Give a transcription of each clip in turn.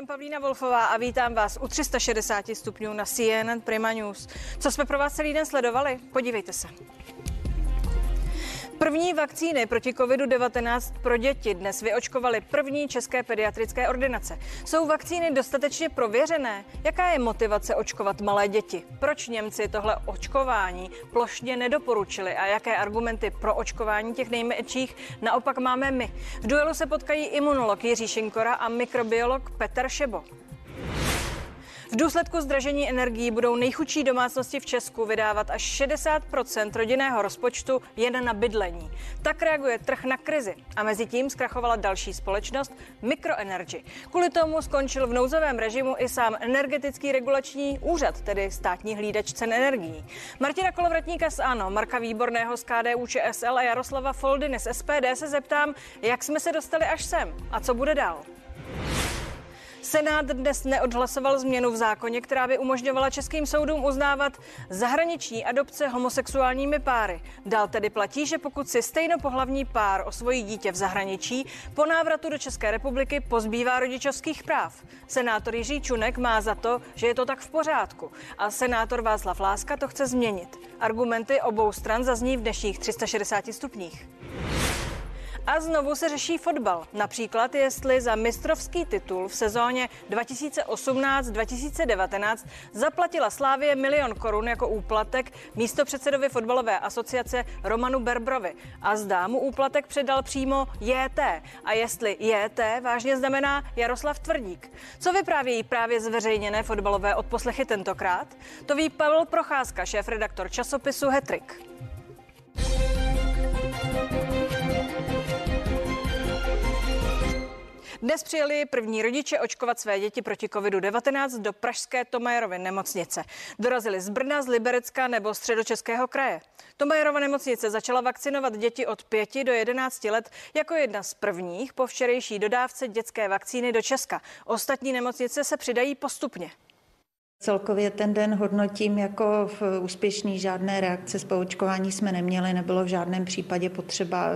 Jsem Pavlína Wolfová a vítám vás u 360 stupňů na CNN Prima News. Co jsme pro vás celý den sledovali? Podívejte se. První vakcíny proti COVID-19 pro děti dnes vyočkovaly první české pediatrické ordinace. Jsou vakcíny dostatečně prověřené? Jaká je motivace očkovat malé děti? Proč Němci tohle očkování plošně nedoporučili a jaké argumenty pro očkování těch nejmenších naopak máme my? V duelu se potkají imunolog Jiří Šinkora a mikrobiolog Petr Šebo. V důsledku zdražení energií budou nejchudší domácnosti v Česku vydávat až 60% rodinného rozpočtu jen na bydlení. Tak reaguje trh na krizi. A mezi tím zkrachovala další společnost Microenergy. Kvůli tomu skončil v nouzovém režimu i sám energetický regulační úřad, tedy státní hlídač cen energií. Martina Kolovratníka z ANO, Marka Výborného z KDU ČSL a Jaroslava Foldiny z SPD se zeptám, jak jsme se dostali až sem a co bude dál. Senát dnes neodhlasoval změnu v zákoně, která by umožňovala českým soudům uznávat zahraniční adopce homosexuálními páry. Dál tedy platí, že pokud si stejnopohlavní pár osvojí dítě v zahraničí, po návratu do České republiky pozbývá rodičovských práv. Senátor Jiří Čunek má za to, že je to tak v pořádku a senátor Václav Láska to chce změnit. Argumenty obou stran zazní v dnešních 360 stupních. A znovu se řeší fotbal. Například, jestli za mistrovský titul v sezóně 2018-2019 zaplatila Slávě milion korun jako úplatek místo předsedovi fotbalové asociace Romanu Berbrovi. A zdá mu úplatek předal přímo JT. A jestli JT vážně znamená Jaroslav Tvrdík. Co vyprávějí právě zveřejněné fotbalové odposlechy tentokrát? To ví Pavel Procházka, šéf-redaktor časopisu Hetrik. Dnes přijeli první rodiče očkovat své děti proti COVID-19 do pražské Tomajerovy nemocnice. Dorazili z Brna, z Liberecka nebo středočeského kraje. Tomajerova nemocnice začala vakcinovat děti od 5 do 11 let jako jedna z prvních po včerejší dodávce dětské vakcíny do Česka. Ostatní nemocnice se přidají postupně. Celkově ten den hodnotím jako úspěšný, žádné reakce z poučkování jsme neměli, nebylo v žádném případě potřeba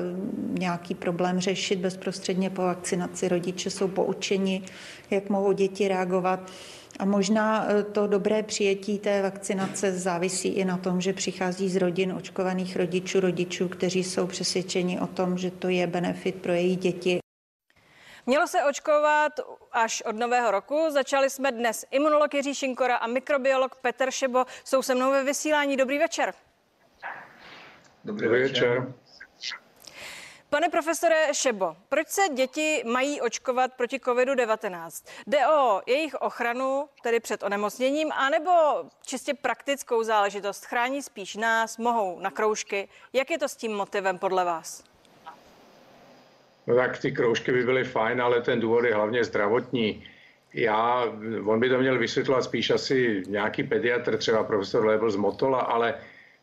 nějaký problém řešit bezprostředně po vakcinaci. Rodiče jsou poučeni, jak mohou děti reagovat. A možná e, to dobré přijetí té vakcinace závisí i na tom, že přichází z rodin očkovaných rodičů, rodičů, kteří jsou přesvědčeni o tom, že to je benefit pro jejich děti. Mělo se očkovat až od nového roku. Začali jsme dnes. Imunolog Jiří Šinkora a mikrobiolog Petr Šebo jsou se mnou ve vysílání. Dobrý večer. Dobrý, Dobrý večer. večer. Pane profesore Šebo, proč se děti mají očkovat proti COVID-19? Jde o jejich ochranu, tedy před onemocněním, anebo čistě praktickou záležitost? Chrání spíš nás, mohou na kroužky. Jak je to s tím motivem podle vás? No tak ty kroužky by byly fajn, ale ten důvod je hlavně zdravotní. Já, on by to měl vysvětlovat spíš asi nějaký pediatr, třeba profesor Lebel z Motola, ale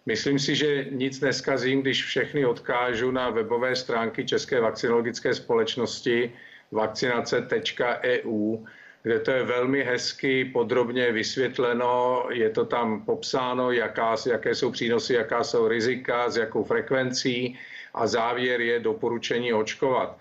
myslím si, že nic neskazím, když všechny odkážu na webové stránky České vakcinologické společnosti vakcinace.eu, kde to je velmi hezky podrobně vysvětleno, je to tam popsáno, jaká, jaké jsou přínosy, jaká jsou rizika, s jakou frekvencí, a závěr je doporučení očkovat.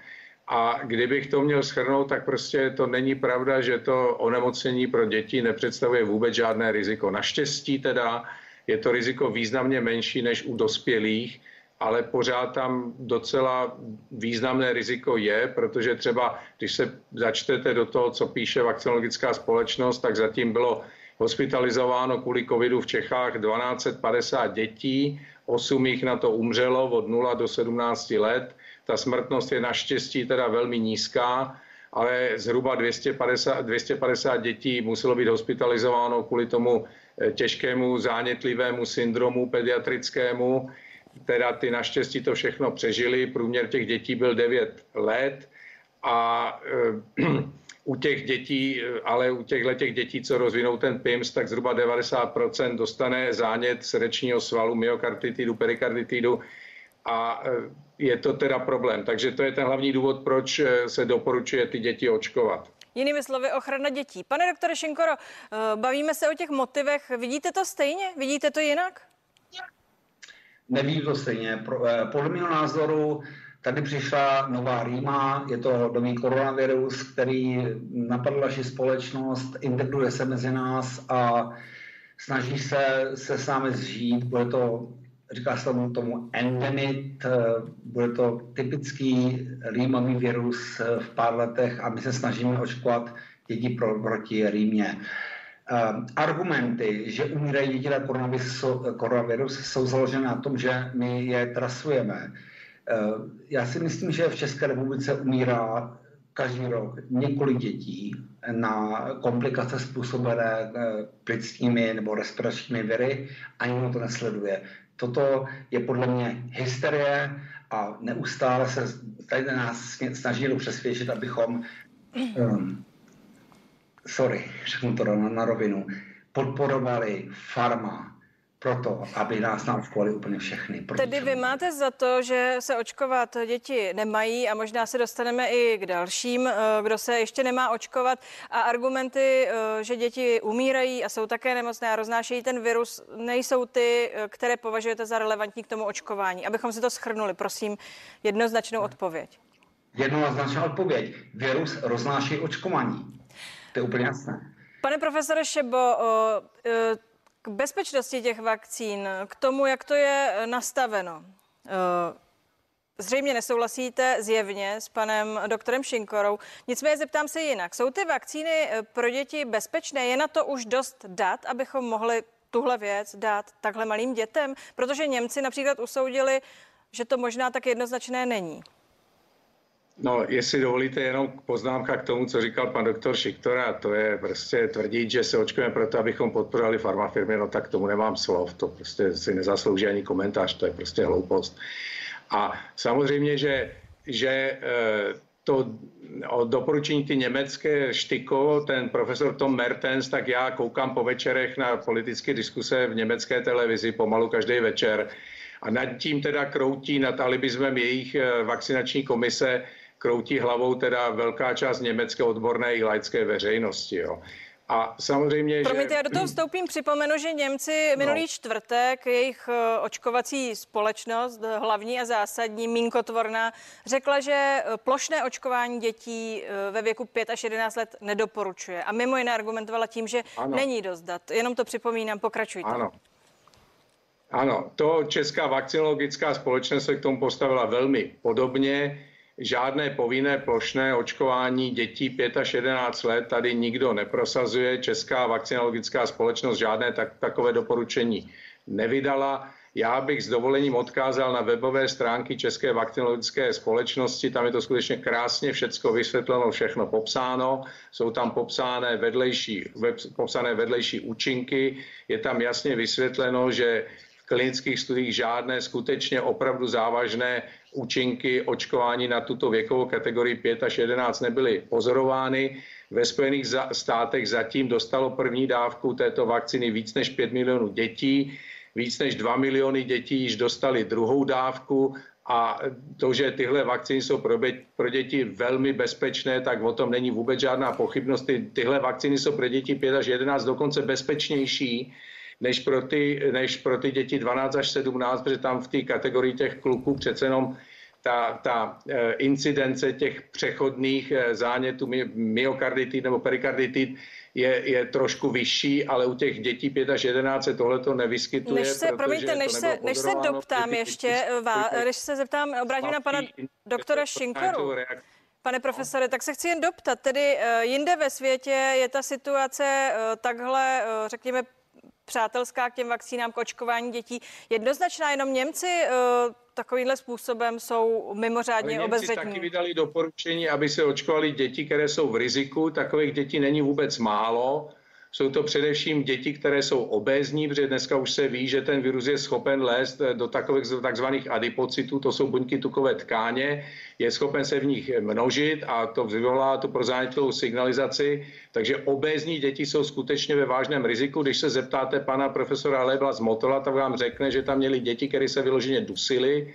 A kdybych to měl schrnout, tak prostě to není pravda, že to onemocnění pro děti nepředstavuje vůbec žádné riziko. Naštěstí teda je to riziko významně menší než u dospělých, ale pořád tam docela významné riziko je, protože třeba, když se začtete do toho, co píše vakcinologická společnost, tak zatím bylo hospitalizováno kvůli covidu v Čechách 1250 dětí 8 jich na to umřelo od 0 do 17 let. Ta smrtnost je naštěstí teda velmi nízká, ale zhruba 250, 250 dětí muselo být hospitalizováno kvůli tomu eh, těžkému zánětlivému syndromu pediatrickému. Teda ty naštěstí to všechno přežili. Průměr těch dětí byl 9 let a e, u těch dětí, ale u těchto těch dětí, co rozvinou ten PIMS, tak zhruba 90% dostane zánět srdečního svalu, myokarditidu, perikarditidu a e, je to teda problém. Takže to je ten hlavní důvod, proč se doporučuje ty děti očkovat. Jinými slovy, ochrana dětí. Pane doktore Šinkoro, bavíme se o těch motivech. Vidíte to stejně? Vidíte to jinak? Nevidím to stejně. Podle mého názoru Tady přišla nová rýma, je to nový koronavirus, který napadl naši společnost, integruje se mezi nás a snaží se, se s námi zžít. Bude to, říká se tomu, tomu endemit, bude to typický rýmový virus v pár letech a my se snažíme očkovat děti pro, proti rýmě. Uh, argumenty, že umírají děti na koronavirus, koronavirus, jsou založené na tom, že my je trasujeme. Uh, já si myslím, že v České republice umírá každý rok několik dětí na komplikace způsobené uh, plicními nebo respiračními viry a nikdo to nesleduje. Toto je podle mě hysterie a neustále se tady nás snaží přesvědčit, abychom um, sorry, řeknu to na, na rovinu, podporovali farma proto, aby nás naočkovali úplně všechny. Tedy vy máte za to, že se očkovat děti nemají a možná se dostaneme i k dalším, eh, kdo se ještě nemá očkovat a argumenty, eh, že děti umírají a jsou také nemocné a roznášejí ten virus, nejsou ty, eh, které považujete za relevantní k tomu očkování. Abychom si to schrnuli, prosím, jednoznačnou odpověď. Jednoznačná odpověď. Virus roznáší očkování. To je úplně jasné. Pane profesore Šebo, k bezpečnosti těch vakcín, k tomu, jak to je nastaveno. E, zřejmě nesouhlasíte zjevně s panem doktorem Šinkorou. Nicméně zeptám se jinak. Jsou ty vakcíny e, pro děti bezpečné? Je na to už dost dat, abychom mohli tuhle věc dát takhle malým dětem? Protože Němci například usoudili, že to možná tak jednoznačné není. No, jestli dovolíte jenom poznámka k tomu, co říkal pan doktor Šiktora, to je prostě tvrdit, že se očkujeme proto, abychom podporovali farmafirmy, no tak tomu nemám slov, to prostě si nezaslouží ani komentář, to je prostě hloupost. A samozřejmě, že, že eh, to o doporučení ty německé štyko, ten profesor Tom Mertens, tak já koukám po večerech na politické diskuse v německé televizi pomalu každý večer a nad tím teda kroutí nad alibismem jejich eh, vakcinační komise, kroutí hlavou teda velká část německé odborné i laické veřejnosti. Jo. A samozřejmě, Promiňte, že... já do toho vstoupím, připomenu, že Němci minulý no. čtvrtek, jejich eh, očkovací společnost, hlavní a zásadní, mínkotvorná, řekla, že eh, plošné očkování dětí eh, ve věku 5 až 11 let nedoporučuje. A mimo jiné argumentovala tím, že ano. není dost dat. Jenom to připomínám, pokračujte. Ano. Ano, to Česká vakcinologická společnost se k tomu postavila velmi podobně žádné povinné plošné očkování dětí 5 až 11 let tady nikdo neprosazuje. Česká vakcinologická společnost žádné tak, takové doporučení nevydala. Já bych s dovolením odkázal na webové stránky České vakcinologické společnosti. Tam je to skutečně krásně všecko vysvětleno, všechno popsáno. Jsou tam popsané vedlejší, web, popsané vedlejší účinky. Je tam jasně vysvětleno, že klinických studiích žádné skutečně opravdu závažné účinky očkování na tuto věkovou kategorii 5 až 11 nebyly pozorovány. Ve Spojených státech zatím dostalo první dávku této vakcíny víc než 5 milionů dětí. Víc než 2 miliony dětí již dostali druhou dávku a to, že tyhle vakcíny jsou pro, pro děti velmi bezpečné, tak o tom není vůbec žádná pochybnost. Ty, tyhle vakcíny jsou pro děti 5 až 11 dokonce bezpečnější než pro ty, než pro ty děti 12 až 17, protože tam v té kategorii těch kluků přece jenom ta, ta eh, incidence těch přechodných eh, zánětů myokarditid nebo perikarditid je, je trošku vyšší, ale u těch dětí 5 až 11 se tohle to nevyskytuje. Než se, promiňte, než se, než se doptám ještě, vá, než se zeptám, obrátím na pana doktora Šinkoru. Pane profesore, tak se chci jen doptat, tedy jinde ve světě je ta situace takhle, řekněme, přátelská k těm vakcínám, k očkování dětí. Jednoznačná jenom Němci uh, takovýmhle způsobem jsou mimořádně Ale Němci obezřetní. taky vydali doporučení, aby se očkovali děti, které jsou v riziku. Takových dětí není vůbec málo. Jsou to především děti, které jsou obézní, protože dneska už se ví, že ten virus je schopen lézt do takových takzvaných adipocitů, to jsou buňky tukové tkáně, je schopen se v nich množit a to vyvolá tu prozánětlou signalizaci. Takže obézní děti jsou skutečně ve vážném riziku. Když se zeptáte pana profesora Lebla z Motola, tak vám řekne, že tam měli děti, které se vyloženě dusily.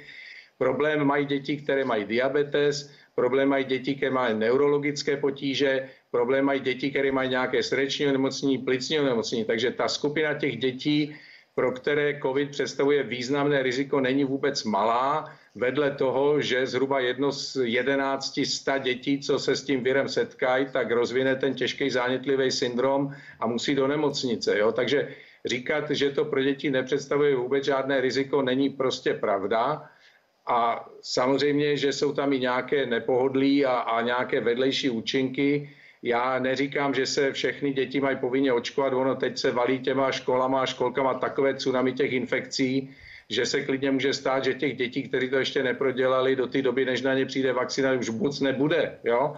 Problém mají děti, které mají diabetes, problém mají děti, které mají neurologické potíže, problém mají děti, které mají nějaké srdeční onemocnění, plicní onemocnění. Takže ta skupina těch dětí pro které COVID představuje významné riziko, není vůbec malá. Vedle toho, že zhruba jedno z 11 sta dětí, co se s tím virem setkají, tak rozvine ten těžký zánětlivý syndrom a musí do nemocnice. Jo? Takže říkat, že to pro děti nepředstavuje vůbec žádné riziko, není prostě pravda. A samozřejmě, že jsou tam i nějaké nepohodlí a, a nějaké vedlejší účinky. Já neříkám, že se všechny děti mají povinně očkovat, ono teď se valí těma školama a školkama takové tsunami těch infekcí, že se klidně může stát, že těch dětí, kteří to ještě neprodělali do té doby, než na ně přijde vakcina, už moc nebude. Jo?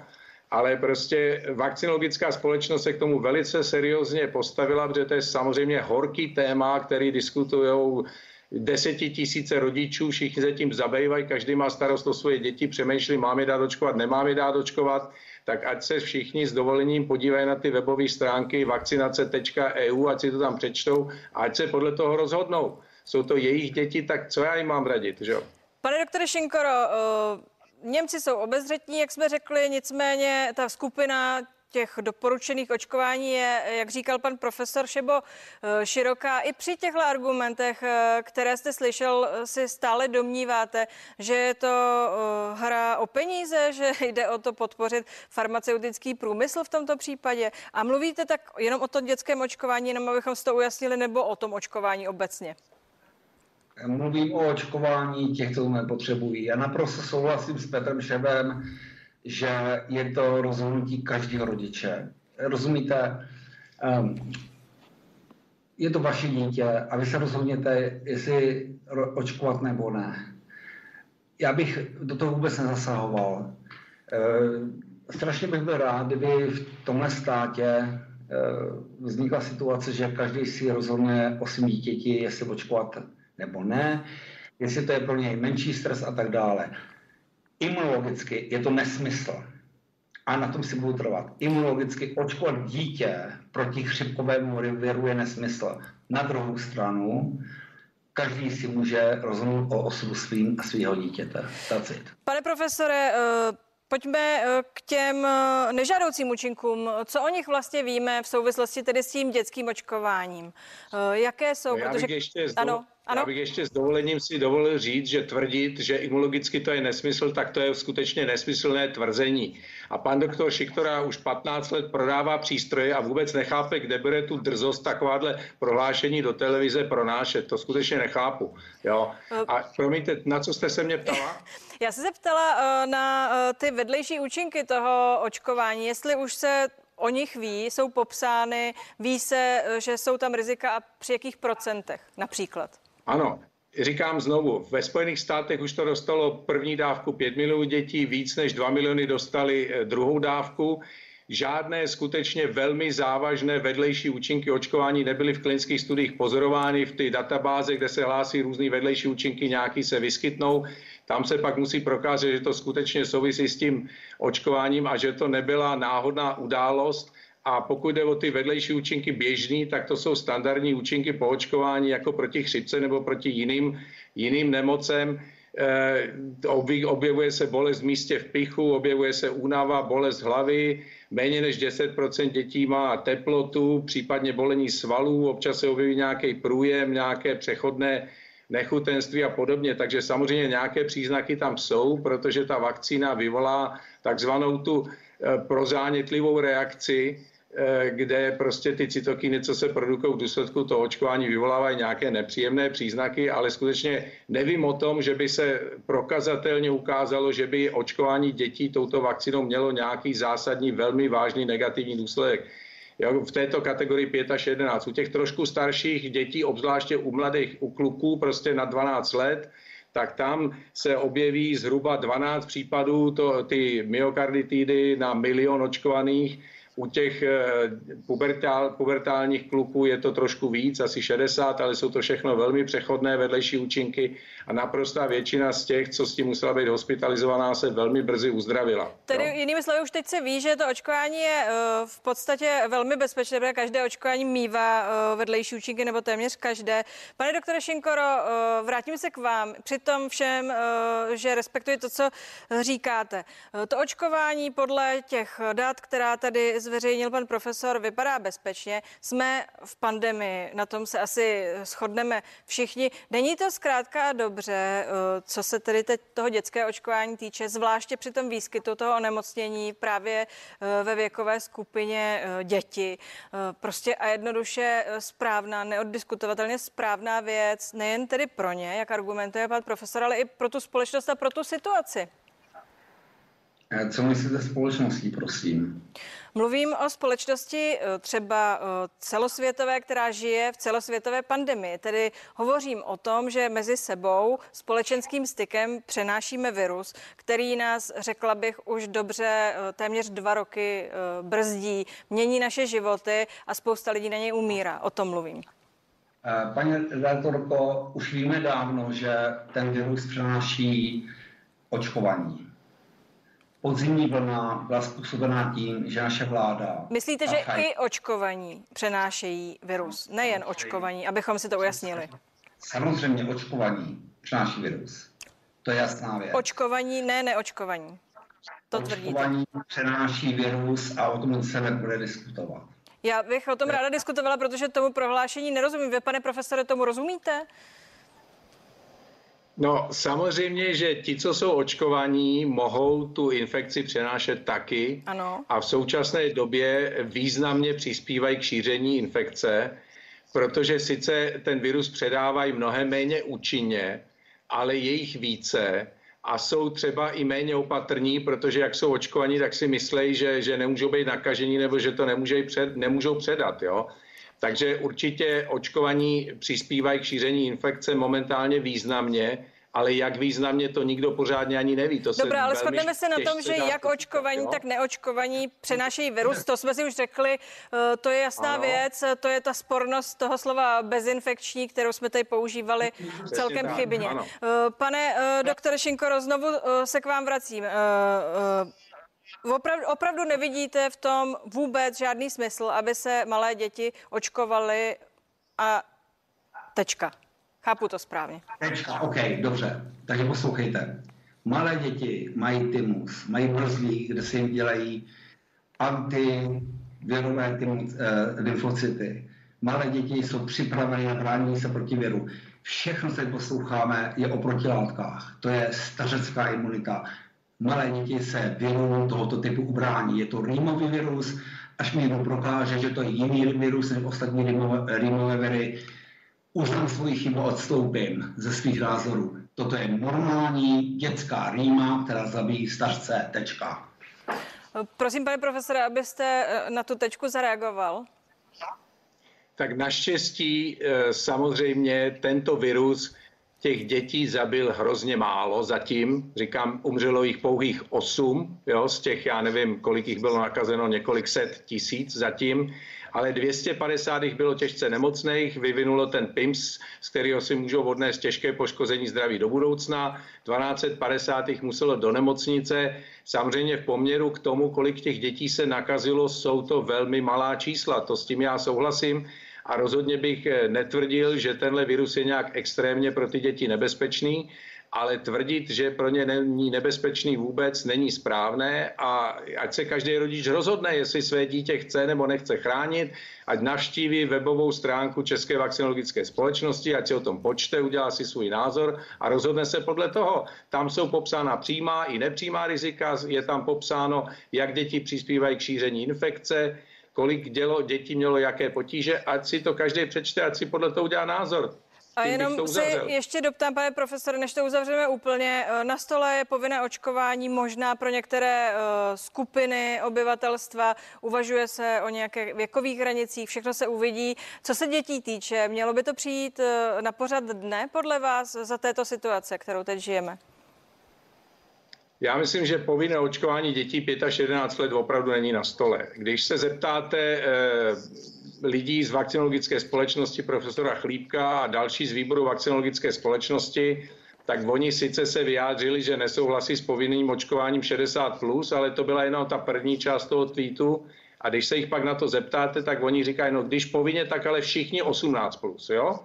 Ale prostě vakcinologická společnost se k tomu velice seriózně postavila, protože to je samozřejmě horký téma, který diskutují desetitisíce rodičů, všichni se tím zabývají, každý má starost o svoje děti, přemýšlí, máme dát očkovat, nemáme dát očkovat, tak ať se všichni s dovolením podívají na ty webové stránky vakcinace.eu, ať si to tam přečtou a ať se podle toho rozhodnou. Jsou to jejich děti, tak co já jim mám radit, že? Pane doktore Šinkoro, uh, Němci jsou obezřetní, jak jsme řekli, nicméně ta skupina těch doporučených očkování je, jak říkal pan profesor Šebo, eh, široká. I při těchto argumentech, eh, které jste slyšel, eh, si stále domníváte, že je to hra o peníze, že jde o to podpořit farmaceutický průmysl v tomto případě. A mluvíte tak jenom o tom dětském očkování, jenom abychom si to ujasnili, nebo o tom očkování obecně? Mluvím o očkování těch, co nepotřebují. Já naprosto souhlasím s Petrem Šebem, že je to rozhodnutí každého rodiče. Rozumíte? Um, je to vaše dítě a vy se rozhodněte, jestli očkovat nebo ne. Já bych do toho vůbec nezasahoval. E, strašně bych byl rád, kdyby v tomhle státě e, vznikla situace, že každý si rozhodne o svým dítěti, jestli očkovat nebo ne, jestli to je pro něj menší stres a tak dále. Imunologicky je to nesmysl. A na tom si budu trvat. Imunologicky očkovat dítě proti chřipkovému viru je nesmysl. Na druhou stranu, každý si může rozhodnout o osudu svým a svého dítěte. That's it. Pane profesore, uh... Pojďme eh, k těm eh, nežádoucím účinkům. Co o nich vlastně víme v souvislosti tedy s tím dětským očkováním? Jaké jsou? No já Protože... ještě ano. Ano? Já bych ještě s dovolením si dovolil říct, že tvrdit, že imunologicky to je nesmysl, tak to je skutečně nesmyslné tvrzení. A pan doktor Šiktora už 15 let prodává přístroje a vůbec nechápe, kde bude tu drzost takováhle prohlášení do televize pronášet. To skutečně nechápu. Jo? A promiňte, na co jste se mě ptala? Já se ptala uh, na uh, ty vedlejší účinky toho očkování, jestli už se o nich ví, jsou popsány, ví se, uh, že jsou tam rizika a při jakých procentech například? Ano, říkám znovu, ve Spojených státech už to dostalo první dávku 5 milionů dětí, víc než 2 miliony dostali eh, druhou dávku. Žádné skutečně velmi závažné vedlejší účinky očkování nebyly v klinických studiích pozorovány. V té databáze, kde se hlásí různé vedlejší účinky, nějaký se vyskytnou. Tam se pak musí prokázat, že to skutečně souvisí s tím očkováním a že to nebyla náhodná událost a pokud jde o ty vedlejší účinky běžný, tak to jsou standardní účinky po očkování jako proti chřipce nebo proti jiným, jiným nemocem. E, objevuje se bolest v místě v pichu, objevuje se únava, bolest hlavy, méně než 10% dětí má teplotu, případně bolení svalů, občas se objeví nějaký průjem, nějaké přechodné nechutenství a podobně. Takže samozřejmě nějaké příznaky tam jsou, protože ta vakcína vyvolá takzvanou tu e, prozánětlivou reakci, Eh, kde prostě ty cytokiny, co se produkují v důsledku toho očkování, vyvolávají nějaké nepříjemné příznaky, ale skutečně nevím o tom, že by se prokazatelně ukázalo, že by očkování dětí touto vakcinou mělo nějaký zásadní, velmi vážný negativní důsledek. V této kategorii 5 až 11. U těch trošku starších dětí, obzvláště u mladých, u kluků prostě na 12 let, tak tam se objeví zhruba 12 případů to, ty myokarditidy na milion očkovaných u těch eh, pubertál, pubertálních kluků je to trošku víc, asi 60, ale jsou to všechno velmi přechodné vedlejší účinky a naprostá většina z těch, co s tím musela být hospitalizovaná, se velmi brzy uzdravila. Tedy jo? jinými slovy, už teď se ví, že to očkování je uh, v podstatě velmi bezpečné, protože každé očkování mývá uh, vedlejší účinky nebo téměř každé. Pane doktore Šinkoro, vrátím se k vám. Přitom všem, uh, že respektuji to, co říkáte. To očkování podle těch dat, která tady zveřejnil pan profesor, vypadá bezpečně. Jsme v pandemii, na tom se asi shodneme všichni. Není to zkrátka dobře, eh, co se tedy teď toho dětského očkování týče, zvláště při tom výskytu toho onemocnění právě eh, ve věkové skupině děti. Prostě a jednoduše správná, neoddiskutovatelně správná věc, nejen tedy pro ně, jak argumentuje pan profesor, ale i pro tu společnost a pro tu situaci. Eh, co myslíte společností, prosím? Mluvím o společnosti eh, třeba eh, celosvětové, která žije v celosvětové pandemii. Tedy hovořím o tom, že mezi sebou společenským stykem přenášíme virus, který nás, řekla bych, už dobře téměř dva roky brzdí, mění naše životy a spousta lidí na něj umírá. O tom mluvím. Paní redaktorko, už víme dávno, že ten virus přenáší očkování podzimní vlna byla způsobená tím, že naše vláda... Myslíte, že i očkovaní přenášejí virus, nejen očkovaní, abychom si to ujasnili? Samozřejmě očkovaní přenáší virus. To je jasná věc. Očkovaní, ne neočkovaní. To očkovaní tvrdíte. přenáší virus a o tom se nebude diskutovat. Já bych o tom ráda diskutovala, protože tomu prohlášení nerozumím. Vy, pane profesore, tomu rozumíte? No samozřejmě, že ti, co jsou očkovaní, mohou tu infekci přenášet taky ano. a v současné době významně přispívají k šíření infekce, protože sice ten virus předávají mnohem méně účinně, ale je jich více a jsou třeba i méně opatrní, protože jak jsou očkovaní, tak si myslejí, že, že nemůžou být nakažení nebo že to nemůžou, před, nemůžou předat. Jo? Takže určitě očkovaní přispívají k šíření infekce momentálně významně, ale jak významně to nikdo pořádně ani neví. To Dobrá, ale shodneme se na tom, že jak očkovaní, tak neočkovaní přenášejí virus. To jsme si už řekli, eh, to je jasná ano. věc, to je ta spornost toho slova bezinfekční, kterou jsme tady používali Přesně celkem tak, chybně. Ano. Eh, pane eh, doktore Šinkoro, znovu se k vám vracím. Opravdu, opravdu nevidíte v tom vůbec žádný smysl, aby se malé děti očkovaly a tečka. Chápu to správně. Tečka, OK, dobře. Takže poslouchejte. Malé děti mají tymus, mají mrzlí, kde se jim dělají antivirové uh, lymfocyty. Malé děti jsou připraveny na brání se proti viru. Všechno, co posloucháme, je o protilátkách. To je stařecká imunita malé děti se viru tohoto typu ubrání. Je to rýmový virus, až mi někdo prokáže, že to je jiný virus než ostatní rýmové, rýmové viry, uznám svoji chybu, odstoupím ze svých názorů. Toto je normální dětská rýma, která zabíjí stařce, tečka. Prosím, pane profesore, abyste eh, na tu tečku zareagoval. Tak naštěstí eh, samozřejmě tento virus těch dětí zabil hrozně málo zatím. Říkám, umřelo jich pouhých osm, jo, z těch, já nevím, kolik jich bylo nakazeno, několik set tisíc zatím, ale 250 jich bylo těžce nemocných, vyvinulo ten PIMS, z kterého si můžou odnést těžké poškození zdraví do budoucna, 1250 jich muselo do nemocnice. Samozřejmě v poměru k tomu, kolik těch dětí se nakazilo, jsou to velmi malá čísla, to s tím já souhlasím, a rozhodně bych eh, netvrdil, že tenhle virus je nějak extrémně pro ty děti nebezpečný, ale tvrdit, že pro ně není nebezpečný vůbec, není správné a ať se každý rodič rozhodne, jestli své dítě chce nebo nechce chránit, ať navštíví webovou stránku České vakcinologické společnosti, ať si o tom počte, udělá si svůj názor a rozhodne se podle toho. Tam jsou popsána přímá i nepřímá rizika, je tam popsáno, jak děti přispívají k šíření infekce, kolik dělo, dětí mělo jaké potíže, ať si to každý přečte, ať si podle toho udělá názor. A jenom si ještě doptám, pane profesore, než to uzavřeme úplně. Eh, na stole je povinné očkování možná pro některé uh, skupiny obyvatelstva. Uvažuje se o nějakých věkových hranicích, všechno se uvidí. Co se dětí týče, mělo by to přijít uh, na pořad dne podle vás za této situace, kterou teď žijeme? Já myslím, že povinné očkování dětí 5 až 11 let opravdu není na stole. Když se zeptáte eh, lidí z vakcinologické společnosti, profesora Chlípka a další z výboru vakcinologické společnosti, tak oni sice se vyjádřili, že nesouhlasí s povinným očkováním 60+, plus, ale to byla jenom ta první část toho tweetu. A když se jich pak na to zeptáte, tak oni říkají, no když povinně, tak ale všichni 18+, plus, jo?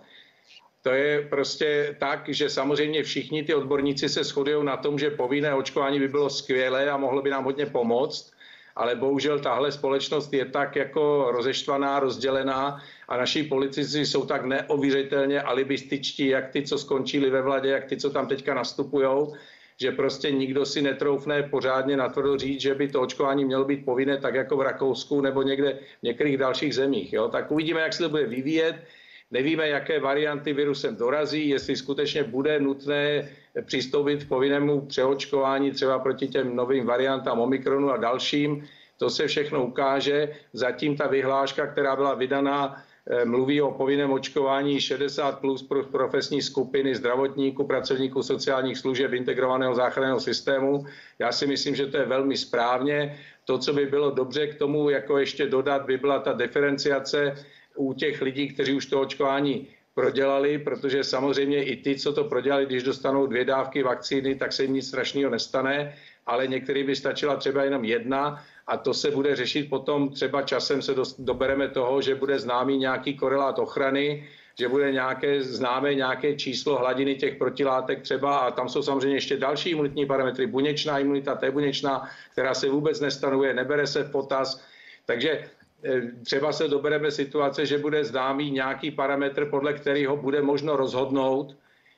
To je prostě tak, že samozřejmě všichni ty odborníci se shodují na tom, že povinné očkování by bylo skvělé a mohlo by nám hodně pomoct, ale bohužel tahle společnost je tak jako rozeštvaná, rozdělená a naši politici jsou tak neověřitelně alibističtí, jak ty, co skončili ve vladě, jak ty, co tam teďka nastupujou, že prostě nikdo si netroufne pořádně natvrdo říct, že by to očkování mělo být povinné, tak jako v Rakousku nebo někde v některých dalších zemích. Jo? Tak uvidíme, jak se to bude vyvíjet. Nevíme, jaké varianty virusem dorazí, jestli skutečně bude nutné přistoupit k povinnému přeočkování třeba proti těm novým variantám Omikronu a dalším. To se všechno ukáže. Zatím ta vyhláška, která byla vydaná, eh, mluví o povinném očkování 60 plus pro profesní skupiny zdravotníků, pracovníků sociálních služeb, integrovaného záchranného systému. Já si myslím, že to je velmi správně. To, co by bylo dobře k tomu, jako ještě dodat, by byla ta diferenciace u těch lidí, kteří už to očkování prodělali, protože samozřejmě i ty, co to prodělali, když dostanou dvě dávky vakcíny, tak se jim nic strašného nestane, ale některý by stačila třeba jenom jedna a to se bude řešit potom, třeba časem se dobereme toho, že bude známý nějaký korelát ochrany, že bude nějaké známé nějaké číslo hladiny těch protilátek třeba a tam jsou samozřejmě ještě další imunitní parametry, buněčná imunita, T buněčná, která se vůbec nestanovuje, nebere se v potaz. Takže třeba se dobereme situace, že bude známý nějaký parametr, podle kterého bude možno rozhodnout,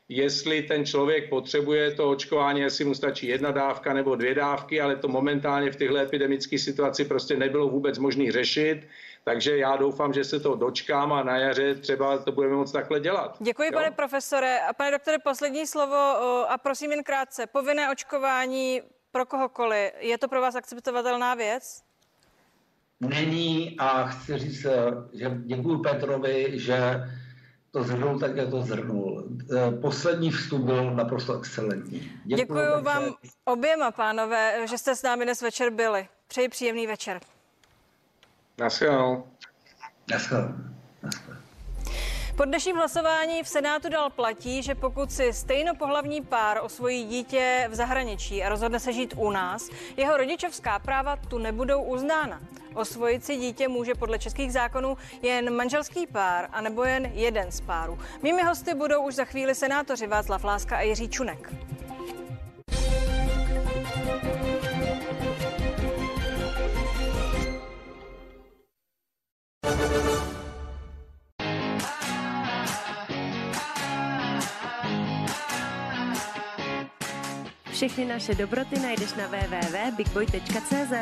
jestli ten člověk potřebuje to očkování, jestli mu stačí jedna dávka nebo dvě dávky, ale to momentálně v téhle epidemické situaci prostě nebylo vůbec možné řešit. Takže já doufám, že se to dočkám a na jaře třeba to budeme moct takhle dělat. Děkuji, jo? pane profesore. A pane doktore, poslední slovo a prosím jen krátce. Povinné očkování pro kohokoliv, je to pro vás akceptovatelná věc? Není a chci říct, eh, že děkuji Petrovi, že to zhrnul tak, jak to zhrnul. Eh, poslední vstup byl naprosto excelentní. Děkuji, děkuji vám oběma, pánové, že jste s námi dnes večer byli. Přeji příjemný večer. Naschledanou. Naschledanou. Po dnešním hlasování v Senátu dal platí, že pokud si stejnopohlavní pár osvojí dítě v zahraničí a rozhodne se žít u nás, jeho rodičovská práva tu nebudou uznána. Osvojit si dítě může podle českých zákonů jen manželský pár, anebo jen jeden z párů. Mými hosty budou už za chvíli senátoři Václav Láska a Jiří Čunek. Všechny naše dobroty najdeš na www.bigboy.cz.